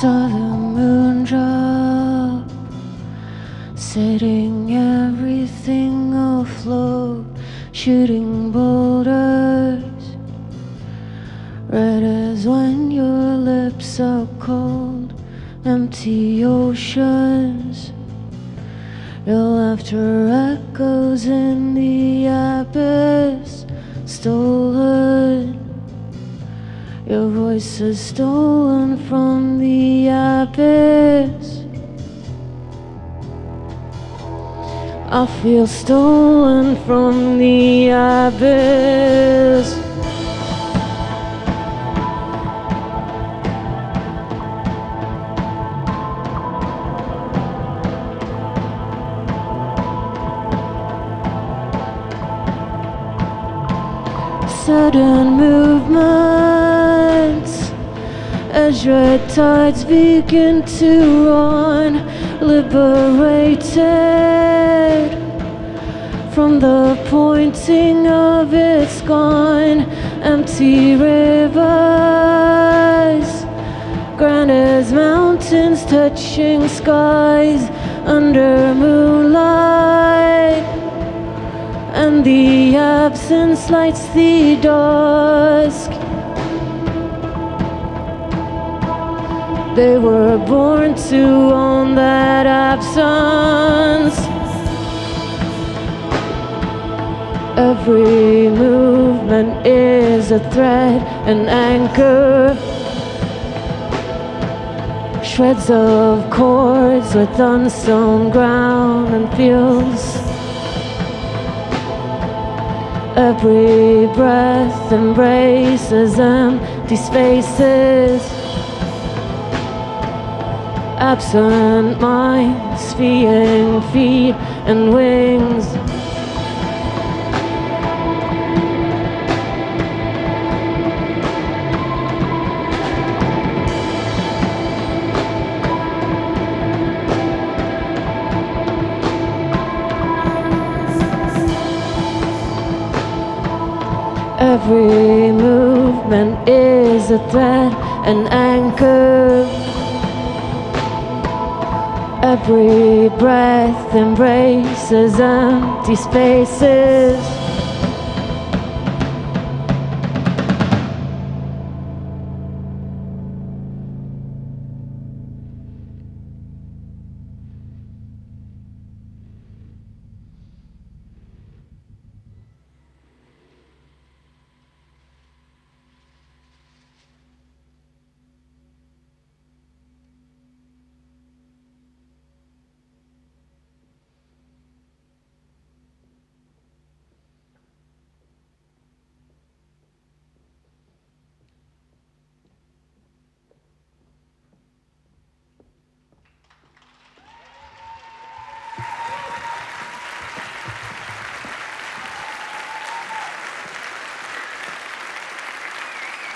Saw the moon drop, setting everything afloat, shooting boulders. Red as when your lips are cold, empty oceans. Your laughter echoes in the abyss, stolen. Your voice is stolen from the abyss. I feel stolen from the abyss. Sudden movements as red tides begin to run, liberated from the pointing of its gun. Empty rivers, grand as mountains touching skies under moonlight and the absence lights the dusk. They were born to own that absence. Every movement is a thread, an anchor. Shreds of chords with unsown ground and fields. Every breath embraces empty spaces. Absent minds, feeling feet and wings. Every movement is a thread, an anchor. Every breath embraces empty spaces.